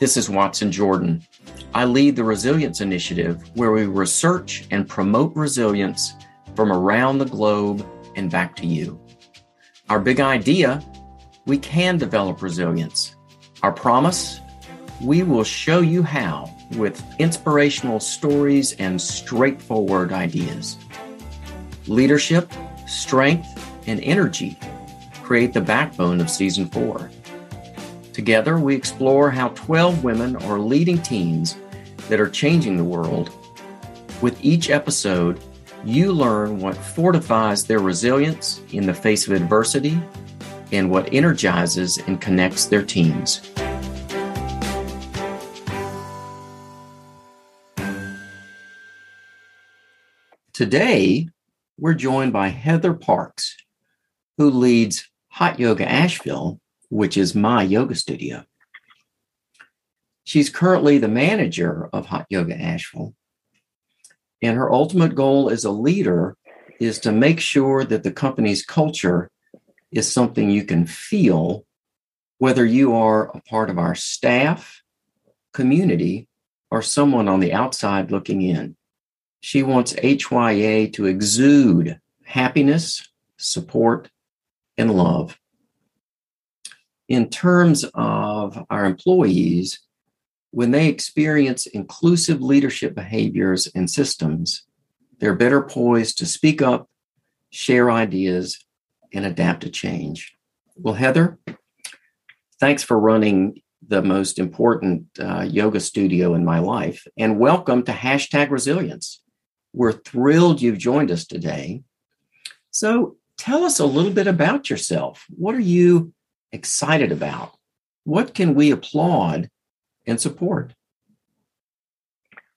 This is Watson Jordan. I lead the Resilience Initiative, where we research and promote resilience from around the globe and back to you. Our big idea we can develop resilience. Our promise we will show you how with inspirational stories and straightforward ideas. Leadership, strength, and energy create the backbone of season four. Together, we explore how 12 women are leading teams that are changing the world. With each episode, you learn what fortifies their resilience in the face of adversity and what energizes and connects their teams. Today, we're joined by Heather Parks, who leads Hot Yoga Asheville which is my yoga studio. She's currently the manager of Hot Yoga Asheville. And her ultimate goal as a leader is to make sure that the company's culture is something you can feel, whether you are a part of our staff, community, or someone on the outside looking in. She wants HYA to exude happiness, support, and love in terms of our employees, when they experience inclusive leadership behaviors and systems, they're better poised to speak up, share ideas, and adapt to change. Well, Heather, thanks for running the most important uh, yoga studio in my life, and welcome to hashtag resilience. We're thrilled you've joined us today. So, tell us a little bit about yourself. What are you excited about? What can we applaud and support?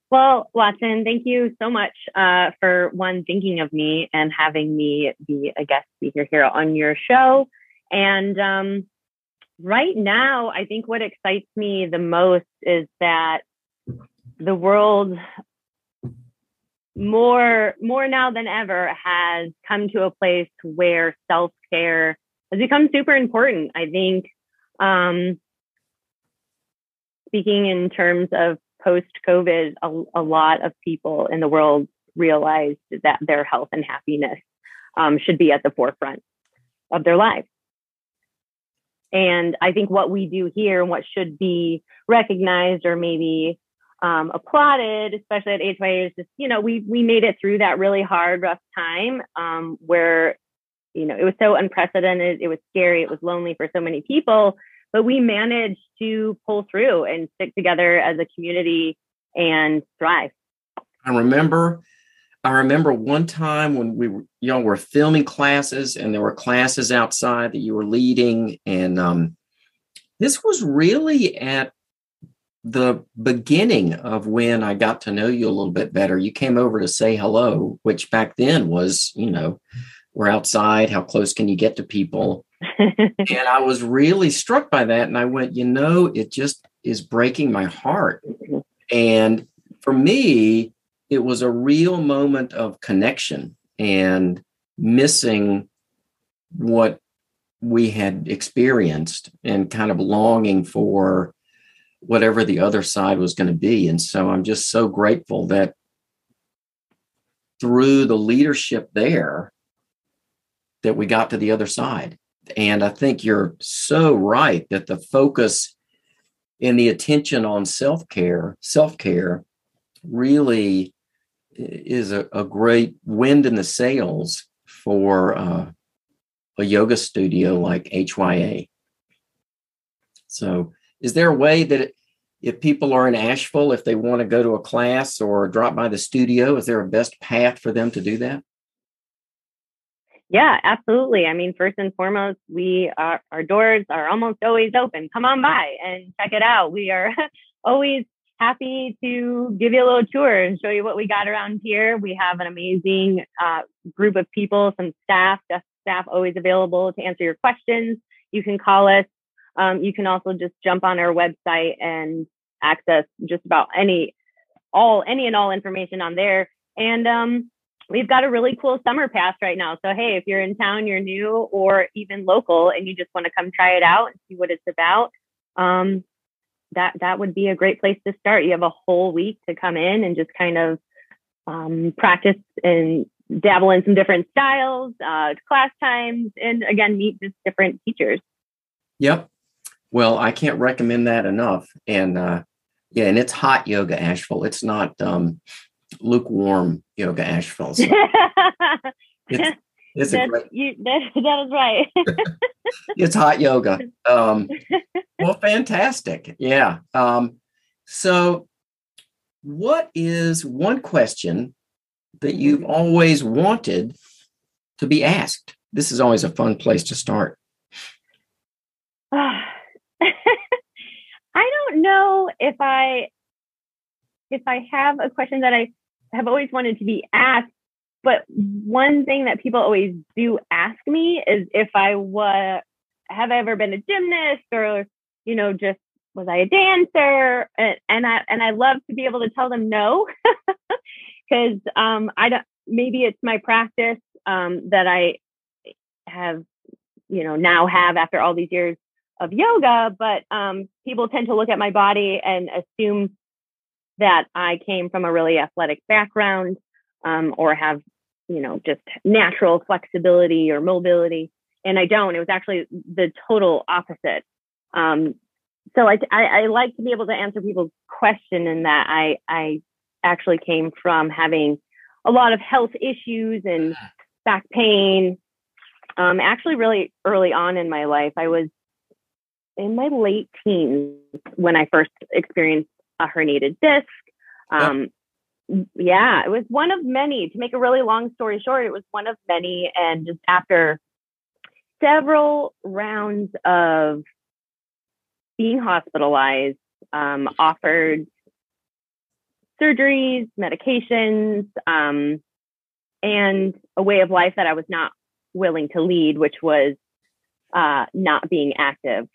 Well, Watson, thank you so much uh, for one thinking of me and having me be a guest speaker here on your show. And um, right now, I think what excites me the most is that the world more more now than ever has come to a place where self-care has become super important. I think, um, speaking in terms of post COVID, a, a, lot of people in the world realized that their health and happiness um, should be at the forefront of their lives. And I think what we do here and what should be recognized or maybe um, applauded, especially at HYA, is just, you know, we, we made it through that really hard, rough time um, where you know, it was so unprecedented. It was scary. It was lonely for so many people, but we managed to pull through and stick together as a community and thrive. I remember, I remember one time when we were, y'all were filming classes and there were classes outside that you were leading. And um, this was really at the beginning of when I got to know you a little bit better. You came over to say hello, which back then was, you know, we're outside. How close can you get to people? and I was really struck by that. And I went, you know, it just is breaking my heart. And for me, it was a real moment of connection and missing what we had experienced and kind of longing for whatever the other side was going to be. And so I'm just so grateful that through the leadership there, that we got to the other side. And I think you're so right that the focus and the attention on self care, self care really is a, a, great wind in the sails for uh, a yoga studio like HYA. So, is there a way that if people are in Asheville, if they want to go to a class or drop by the studio, is there a best path for them to do that? Yeah, absolutely. I mean, first and foremost, we are, our doors are almost always open. Come on by and check it out. We are always happy to give you a little tour and show you what we got around here. We have an amazing uh, group of people, some staff, just staff always available to answer your questions. You can call us. Um, you can also just jump on our website and access just about any, all, any and all information on there. And um, we've got a really cool summer pass right now. So, hey, if you're in town, you're new or even local and you just want to come try it out and see what it's about, um, that that would be a great place to start. You have a whole week to come in and just kind of um, practice and dabble in some different styles, uh, class times, and again meet just different teachers. Yep. Well, I can't recommend that enough. And uh, yeah, and it's hot yoga, Asheville. It's not um, lukewarm yoga, Asheville. So it's, it's great, you, that, that is right. it's hot yoga. Um, well, fantastic. Yeah. Um, so, what is one question that you've always wanted to be asked? This is always a fun place to start. I don't know if I if I have a question that I have always wanted to be asked, but one thing that people always do ask me is if I was have I ever been a gymnast or you know just was I a dancer? And, and I and I love to be able to tell them no because um I don't maybe it's my practice um that I have you know now have after all these years of yoga, but um, people tend to look at my body and assume that I came from a really athletic background um, or have, you know, just natural flexibility or mobility. And I don't. It was actually the total opposite. Um, so I, I, I like to be able to answer people's question in that I, I actually came from having a lot of health issues and back pain. Um, actually, really early on in my life, I was in my late teens when I first experienced a herniated disc. Um, yeah, it was one of many. To make a really long story short, it was one of many. And just after several rounds of being hospitalized, um, offered surgeries, medications, um, and a way of life that I was not willing to lead, which was uh, not being active.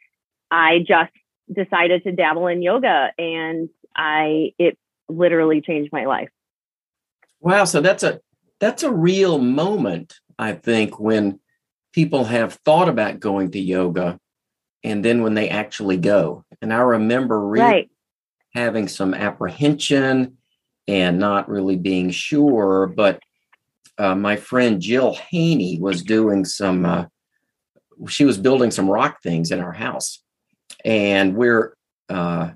I just decided to dabble in yoga and I it literally changed my life. Wow, so that's a that's a real moment I think when people have thought about going to yoga and then when they actually go. And I remember really right. having some apprehension and not really being sure, but uh, my friend Jill Haney was doing some uh, she was building some rock things in our house and we're uh,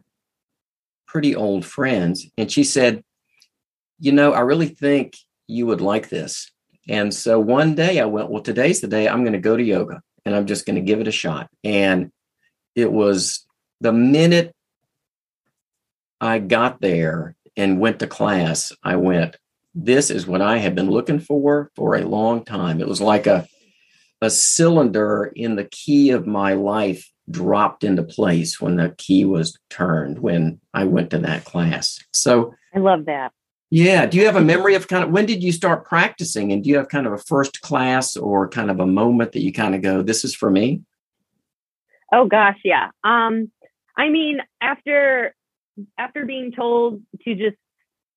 pretty old friends. And she said, You know, I really think you would like this. And so one day I went, Well, today's the day I'm going to go to yoga and I'm just going to give it a shot. And it was the minute I got there and went to class, I went, This is what I have been looking for for a long time. It was like a a cylinder in the key of my life dropped into place when the key was turned when I went to that class. So I love that. Yeah. Do you have a memory of kind of when did you start practicing? And do you have kind of a first class or kind of a moment that you kind of go, this is for me? Oh gosh, yeah. Um, I mean, after after being told to just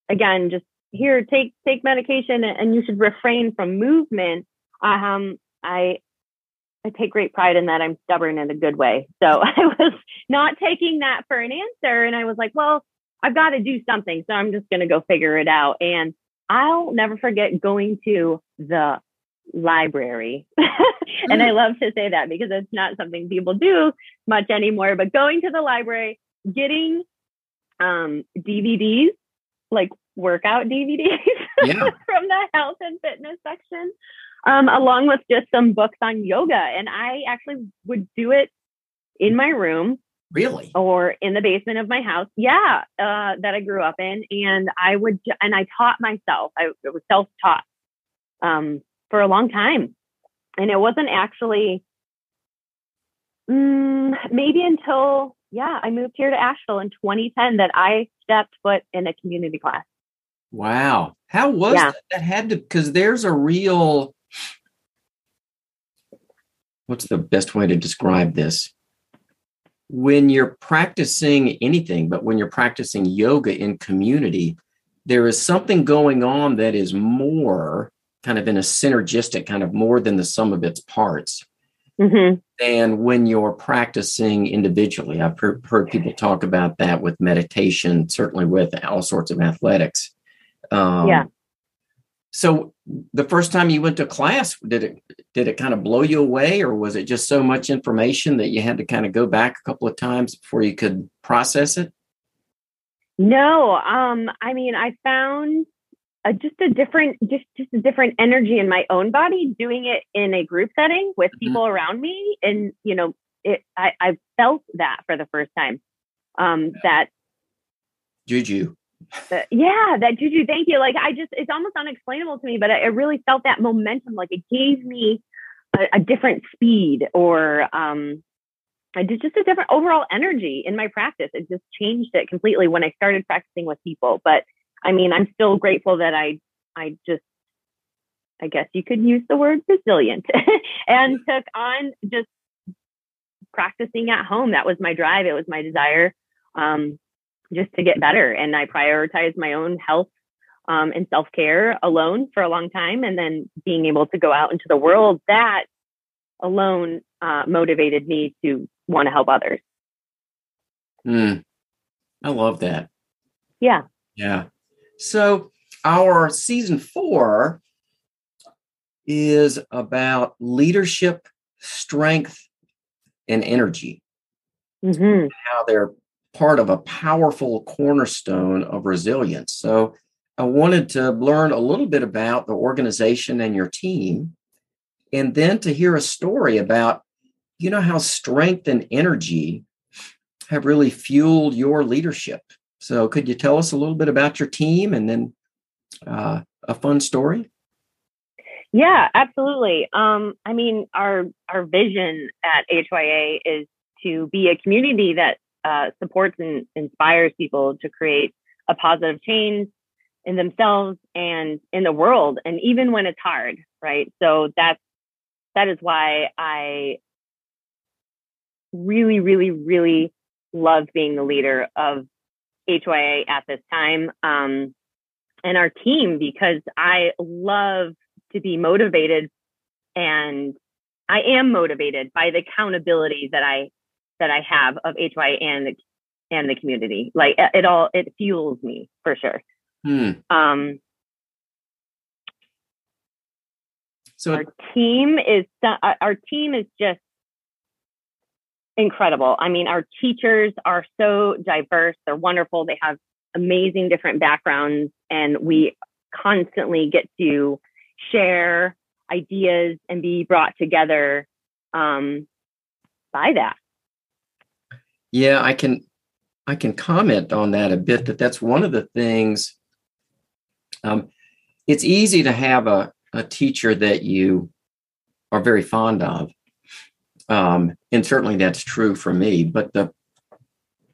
again, just here, take take medication and you should refrain from movement. Um, I I take great pride in that I'm stubborn in a good way. So I was not taking that for an answer. And I was like, well, I've got to do something. So I'm just going to go figure it out. And I'll never forget going to the library. and I mm. love to say that because it's not something people do much anymore, but going to the library, getting um, DVDs, like workout DVDs yeah. from the health and fitness section um, along with just some books on yoga. And I actually would do it in my room. Really? Or in the basement of my house. Yeah, uh, that I grew up in. And I would, and I taught myself, I was self taught um, for a long time. And it wasn't actually um, maybe until, yeah, I moved here to Asheville in 2010 that I stepped foot in a community class. Wow. How was yeah. that? That had to, because there's a real, what's the best way to describe this? When you're practicing anything, but when you're practicing yoga in community, there is something going on that is more kind of in a synergistic kind of more than the sum of its parts. Mm-hmm. than when you're practicing individually. I've heard, heard, people talk about that with meditation, certainly with all sorts of athletics. Um, yeah. So the first time you went to class, did it did it kind of blow you away, or was it just so much information that you had to kind of go back a couple of times before you could process it? No, um, I mean, I found a, just a different, just just a different energy in my own body doing it in a group setting with mm-hmm. people mm-hmm. around me, and you know, it. I, I felt that for the first time. Um, yeah. That juju. The, yeah, that juju. Thank you. Like I just, it's almost unexplainable to me, but I, I really felt that momentum. Like it gave me a, a different speed, or um, I did just a different overall energy in my practice. It just changed it completely when I started practicing with people. But I mean, I'm still grateful that I, I just, I guess you could use the word resilient and took on just practicing at home. That was my drive. It was my desire. Um, just to get better. And I prioritized my own health um, and self care alone for a long time. And then being able to go out into the world, that alone uh, motivated me to want to help others. Mm, I love that. Yeah. Yeah. So our season four is about leadership, strength, and energy. Mm-hmm. How they're part of a powerful cornerstone of resilience. So I wanted to learn a little bit about the organization and your team, and then to hear a story about, you know, how strength and energy have really fueled your leadership. So could you tell us a little bit about your team and then uh, a fun story? Yeah, absolutely. Um, I mean, our our vision at HYA is to be a community that uh, supports and inspires people to create a positive change in themselves and in the world and even when it's hard right? So that's that is why i really really really love being the leader of hya at this time um, and our team because i love to be motivated and i am motivated by the accountability that i that I have of HY and the and the community. Like it all it fuels me for sure. Hmm. Um so our team is our team is just incredible. I mean, our teachers are so diverse. They're wonderful. They have amazing different backgrounds and we constantly get to share ideas and be brought together um, by that. Yeah, I can I can comment on that a bit. That that's one of the things. Um, it's easy to have a, a teacher that you are very fond of, um, and certainly that's true for me. But the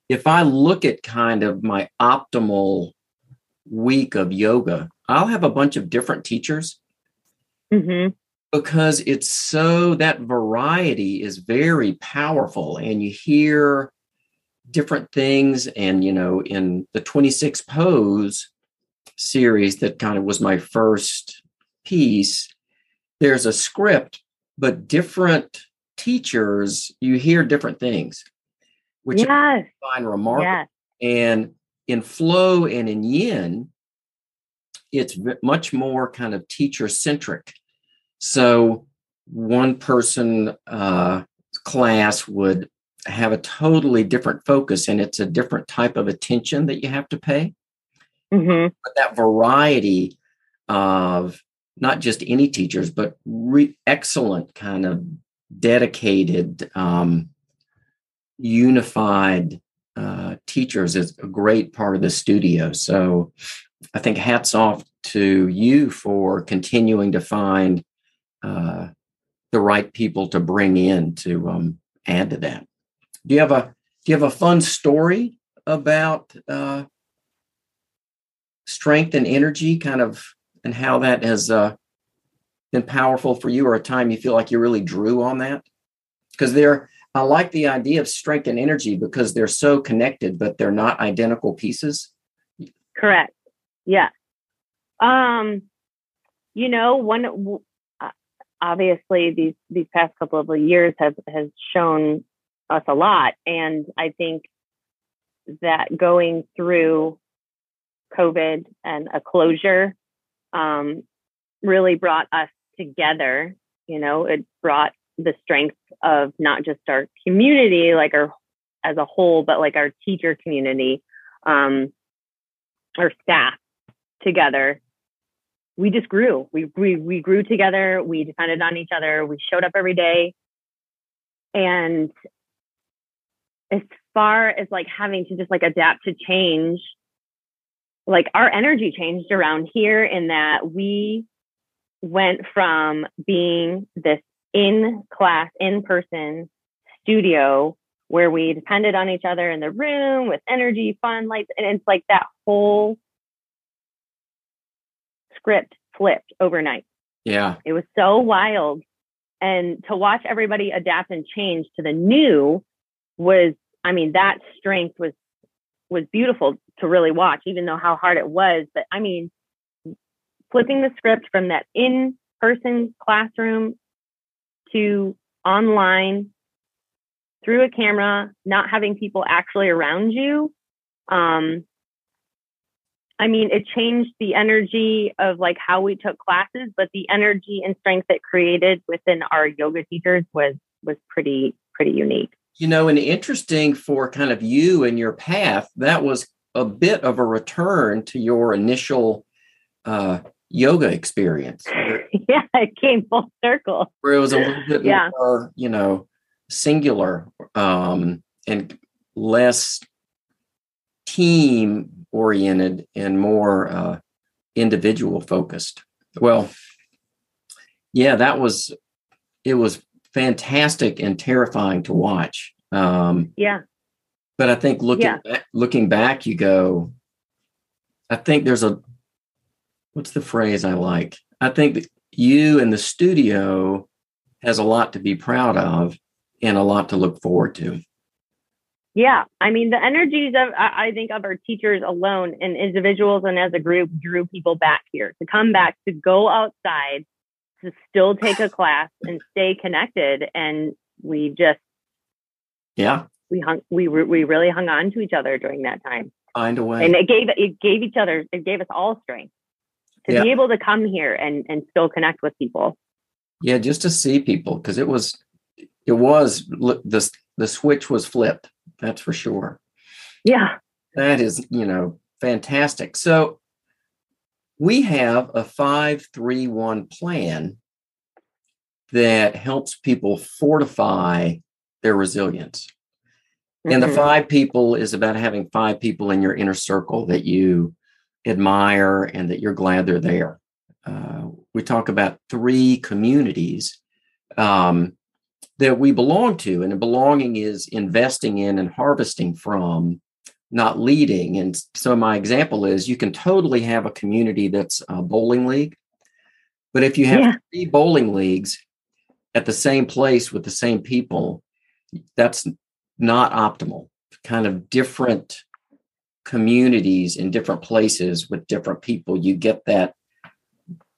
if I look at kind of my optimal week of yoga, I'll have a bunch of different teachers. Mm-hmm because it's so that variety is very powerful and you hear different things. And, you know, in the 26 Pose series, that kind of was my first piece, there's a script, but different teachers, you hear different things, which yes. I find remarkable. Yes. And in flow and in yin, it's much more kind of teacher centric. So one person uh, class would have a totally different focus and it's a different type of attention that you have to pay. Mm-hmm. But that variety of not just any teachers, but re- excellent kind of dedicated, um, unified uh, teachers is a great part of the studio. So I think hats off to you for continuing to find uh, the right people to bring in to um, add to that. Do you have a do you have a fun story about uh, strength and energy, kind of, and how that has uh, been powerful for you, or a time you feel like you really drew on that? Because they're I like the idea of strength and energy because they're so connected, but they're not identical pieces. Correct. Yeah. Um, you know, one obviously these these past couple of years have has shown us a lot and i think that going through covid and a closure um, really brought us together you know it brought the strength of not just our community like our as a whole but like our teacher community um, our staff together we just grew. We, we, we grew together. We depended on each other. We showed up every day. And as far as like having to just like adapt to change, like our energy changed around here in that we went from being this in class, in person studio where we depended on each other in the room with energy, fun, lights. And it's like that whole script flipped overnight. Yeah. It was so wild. And to watch everybody adapt and change to the new was, I mean, that strength was was beautiful to really watch, even though how hard it was. But I mean, flipping the script from that in-person classroom to online through a camera, not having people actually around you, um, I mean, it changed the energy of like how we took classes, but the energy and strength it created within our yoga teachers was was pretty pretty unique. You know, and interesting for kind of you and your path, that was a bit of a return to your initial uh, yoga experience. yeah, it came full circle. Where it was a little bit yeah. more, you know, singular um, and less team oriented and more uh, individual focused. Well, yeah, that was it was fantastic and terrifying to watch. Um, yeah, but I think looking yeah. back, looking back, you go. I think there's a what's the phrase I like. I think you and the studio has a lot to be proud of and a lot to look forward to. Yeah, I mean the energies of I think of our teachers alone and individuals and as a group drew people back here to come back to go outside to still take a class and stay connected and we just yeah we hung we we really hung on to each other during that time find a way and it gave it gave each other it gave us all strength to yeah. be able to come here and and still connect with people yeah just to see people because it was it was the the switch was flipped that's for sure. Yeah. That is, you know, fantastic. So we have a 531 plan that helps people fortify their resilience. Mm-hmm. And the mm-hmm. five people is about having five people in your inner circle that you admire and that you're glad they're there. Uh, we talk about three communities um, that we belong to. And belonging is investing in and harvesting from, not leading. And so my example is you can totally have a community that's a bowling league. But if you have yeah. three bowling leagues at the same place with the same people, that's not optimal. Kind of different communities in different places with different people, you get that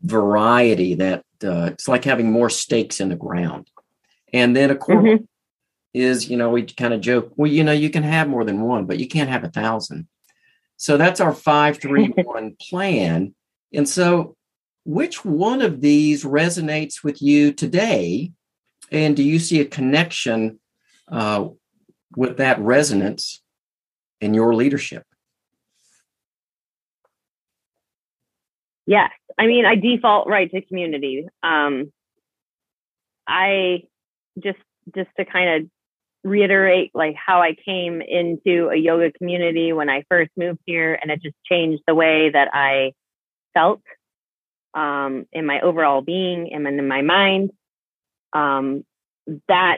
variety that uh, it's like having more stakes in the ground. And then of course, mm-hmm. Is, you know, we kind of joke, well, you know, you can have more than one, but you can't have a thousand. So that's our five, three, one plan. And so which one of these resonates with you today? And do you see a connection uh, with that resonance in your leadership? Yes. I mean, I default right to community. Um, I just just to kind of reiterate like how I came into a yoga community when I first moved here and it just changed the way that I felt um, in my overall being and in my mind. Um, that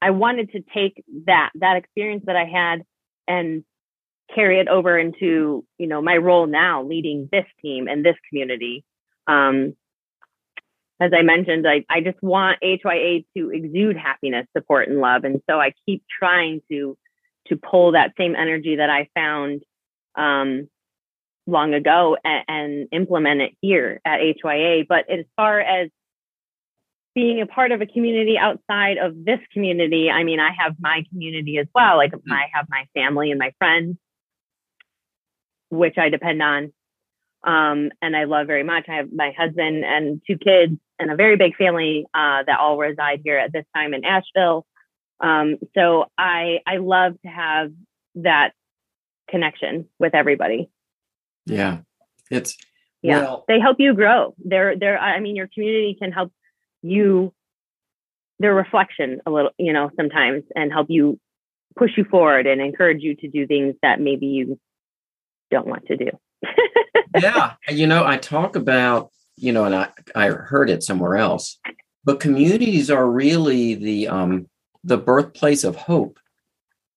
I wanted to take that that experience that I had and carry it over into you know my role now leading this team and this community. Um, as I mentioned, I, I just want HYA to exude happiness, support, and love. And so I keep trying to to pull that same energy that I found um, long ago and, and, implement it here at HYA. But as far as being a part of a community outside of this community, I mean, I have my community as well. Like mm-hmm. I have my family and my friends, which I depend on. Um, and I love very much. I have my husband and two kids and a very big family uh, that all reside here at this time in Asheville. Um, so I I love to have that connection with everybody. Yeah, it's yeah. Well, they help you grow. They're they're I mean your community can help you their reflection a little, you know, sometimes and help you push you forward and encourage you to do things that maybe you don't want to do. yeah. You know, I talk about, you know, and I, I heard it somewhere else, but communities are really the um the birthplace of hope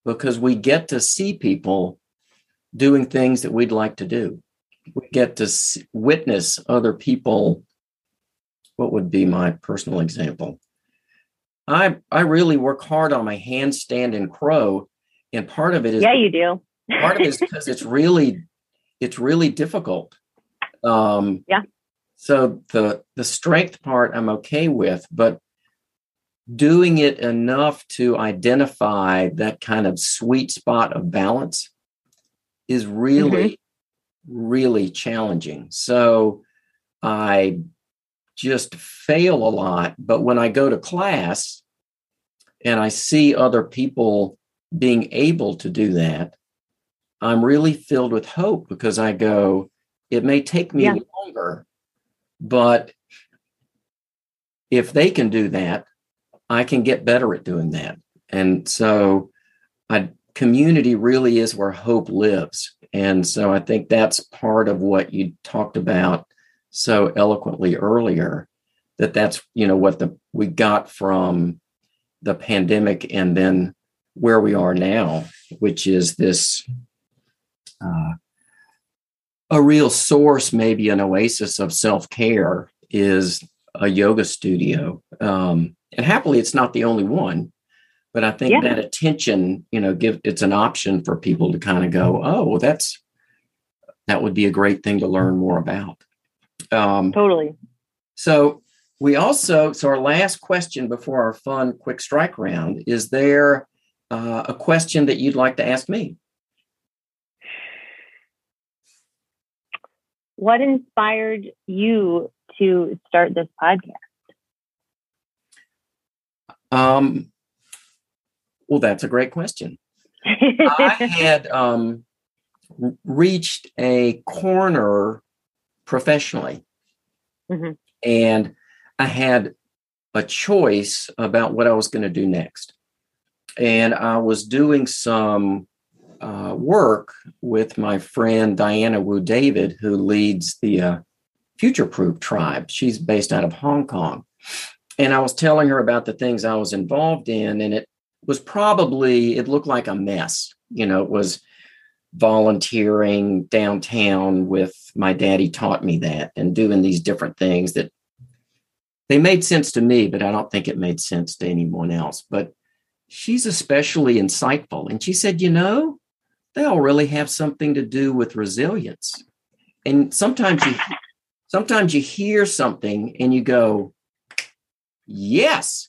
because we get to see people doing things that we'd like to do. We get to witness other people. What would be my personal example? I I really work hard on my handstand and crow, and part of it is yeah, you do. part of it is because it's really it's really difficult. Um, yeah. So the the strength part I'm okay with, but doing it enough to identify that kind of sweet spot of balance is really mm-hmm. really challenging. So I just fail a lot, but when I go to class and I see other people being able to do that, I'm really filled with hope because I go, it may take me yeah. longer, but if they can do that, I can get better at doing that. And so I community really is where hope lives. And so I think that's part of what you talked about so eloquently earlier that that's you know what the we got from the pandemic and then where we are now which is this uh, a real source, maybe an oasis of self care, is a yoga studio. Um, and happily, it's not the only one. But I think yeah. that attention, you know, give it's an option for people to kind of go, oh, well, that's that would be a great thing to learn more about. Um, totally. So we also, so our last question before our fun quick strike round is there uh, a question that you'd like to ask me? What inspired you to start this podcast? Um, well, that's a great question. I had um, reached a corner professionally, mm-hmm. and I had a choice about what I was going to do next. And I was doing some uh, work with my friend Diana Wu David, who leads the uh, Future Proof Tribe. She's based out of Hong Kong. And I was telling her about the things I was involved in, and it was probably, it looked like a mess. You know, it was volunteering downtown with my daddy taught me that and doing these different things that they made sense to me, but I don't think it made sense to anyone else. But she's especially insightful. And she said, you know, they all really have something to do with resilience. And sometimes you sometimes you hear something and you go, yes,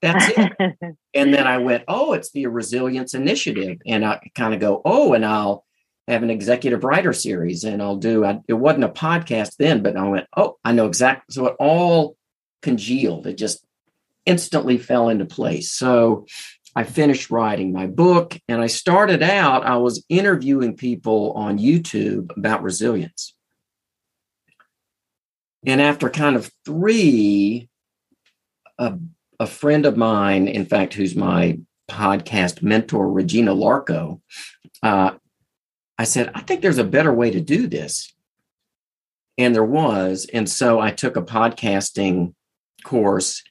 that's it. and then I went, oh, it's the resilience initiative. And I kind of go, oh, and I'll have an executive writer series and I'll do, I, it wasn't a podcast then, but I went, oh, I know exactly. So it all congealed. It just instantly fell into place. So I finished writing my book and I started out, I was interviewing people on YouTube about resilience. And after kind of three, a, a friend of mine, in fact, who's my podcast mentor, Regina Larco, uh, I said, I think there's a better way to do this. And there was. And so I took a podcasting course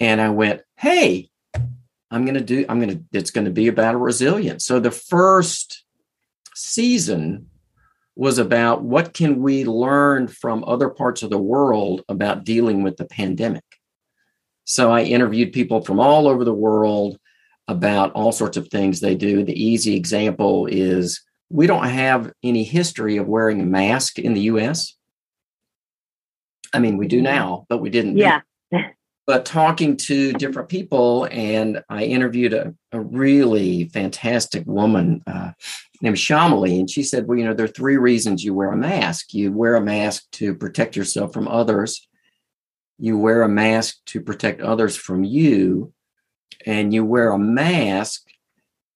and I went, hey, I'm going to do, I'm going to, it's going to be about resilience. So the first season was about what can we learn from other parts of the world about dealing with the pandemic. So I interviewed people from all over the world about all sorts of things they do. The easy example is we don't have any history of wearing a mask in the US. I mean, we do mm-hmm. now, but we didn't. Yeah. But talking to different people, and I interviewed a, a really fantastic woman uh, named Shamali, and she said, "Well, you know, there are three reasons you wear a mask. You wear a mask to protect yourself from others. You wear a mask to protect others from you, and you wear a mask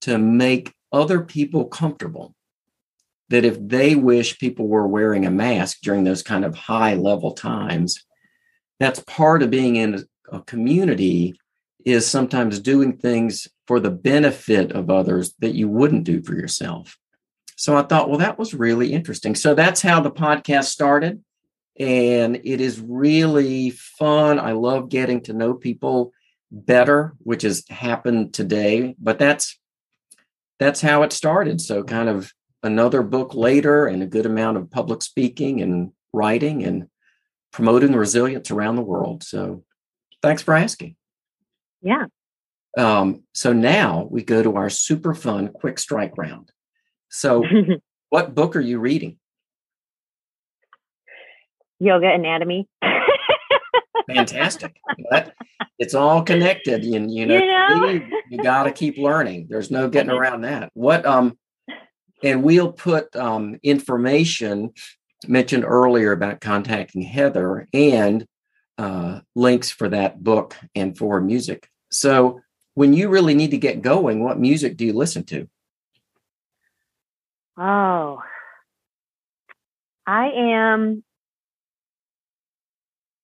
to make other people comfortable." That if they wish people were wearing a mask during those kind of high level times, that's part of being in a community is sometimes doing things for the benefit of others that you wouldn't do for yourself. So I thought, well, that was really interesting. So that's how the podcast started. And it is really fun. I love getting to know people better, which has happened today. But that's that's how it started. So kind of another book later and a good amount of public speaking and writing and promoting resilience around the world. So Thanks for asking. Yeah. Um, so now we go to our super fun quick strike round. So, what book are you reading? Yoga Anatomy. Fantastic. But it's all connected. and you know, you, know? you got to keep learning. There's no getting around that. What um and we'll put um information mentioned earlier about contacting Heather and uh, links for that book and for music. So, when you really need to get going, what music do you listen to? Oh, I am.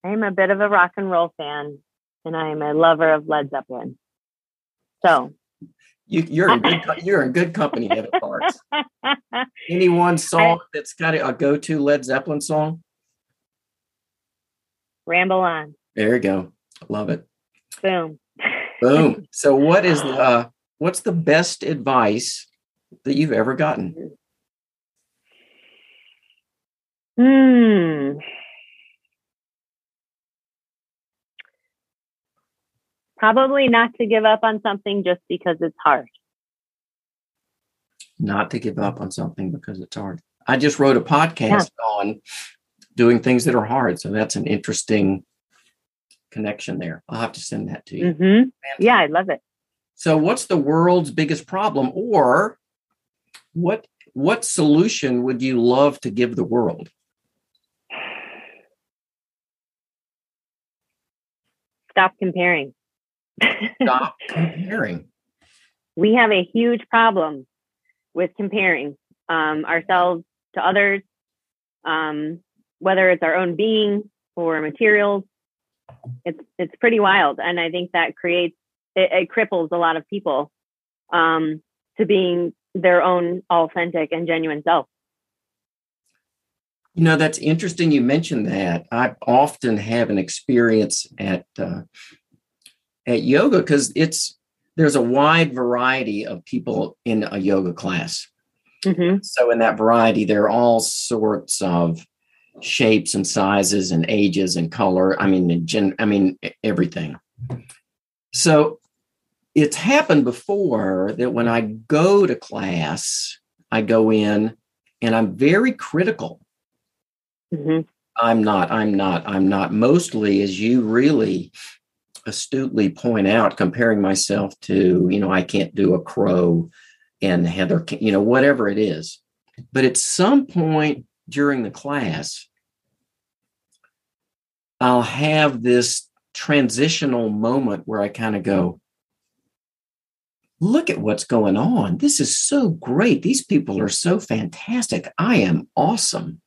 I am a bit of a rock and roll fan, and I am a lover of Led Zeppelin. So, you, are in good, you're in good company, Parks. Any one song I, that's got a go-to Led Zeppelin song? Ramble on. There you go. Love it. Boom. Boom. So what is the uh, what's the best advice that you've ever gotten? Hmm. Probably not to give up on something just because it's hard. Not to give up on something because it's hard. I just wrote a podcast yeah. on doing things that are hard. So that's an interesting connection there. I'll have to send that to you. Mm-hmm. Yeah, I love it. So what's the world's biggest problem or what what solution would you love to give the world? Stop comparing. Stop comparing. We have a huge problem with comparing um, ourselves to others. Um, whether it's our own being or materials. It's it's pretty wild, and I think that creates it, it cripples a lot of people um, to being their own authentic and genuine self. You know, that's interesting. You mentioned that. I often have an experience at uh, at yoga because it's there's a wide variety of people in a yoga class. Mm-hmm. So in that variety, there are all sorts of shapes and sizes and ages and color. I mean, gen, I mean everything. So it's happened before that when I go to class, I go in and I'm very critical. Mm-hmm. I'm not, I'm not, I'm not. Mostly, as you really astutely point out, comparing myself to, you know, I can't do a crow and Heather, you know, whatever it is. But at some point during the class, I'll have this transitional moment where I kind of go, look at what's going on. This is so great. These people are so fantastic. I am awesome.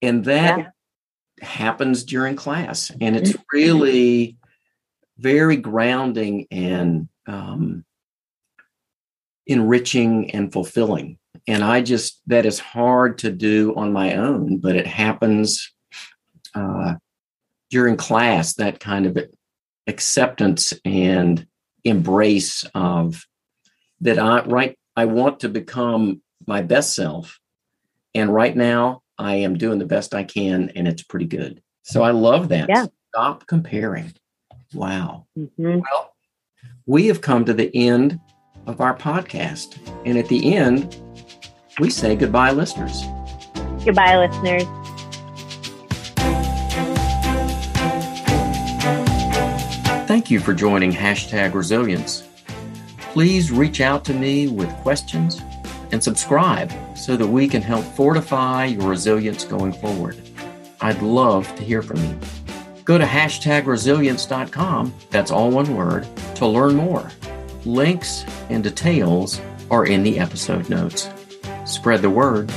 And that yeah. happens during class. And it's mm-hmm. really very grounding and um, enriching and fulfilling. And I just, that is hard to do on my own, but it happens uh, during class that kind of acceptance and embrace of that I right I want to become my best self and right now I am doing the best I can and it's pretty good. So I love that. Yeah. Stop comparing. Wow. Mm-hmm. Well, we have come to the end of our podcast. And at the end, we say goodbye, listeners. Goodbye, listeners. Thank you for joining Hashtag Resilience. Please reach out to me with questions and subscribe so that we can help fortify your resilience going forward. I'd love to hear from you. Go to hashtagresilience.com, that's all one word, to learn more. Links and details are in the episode notes. Spread the word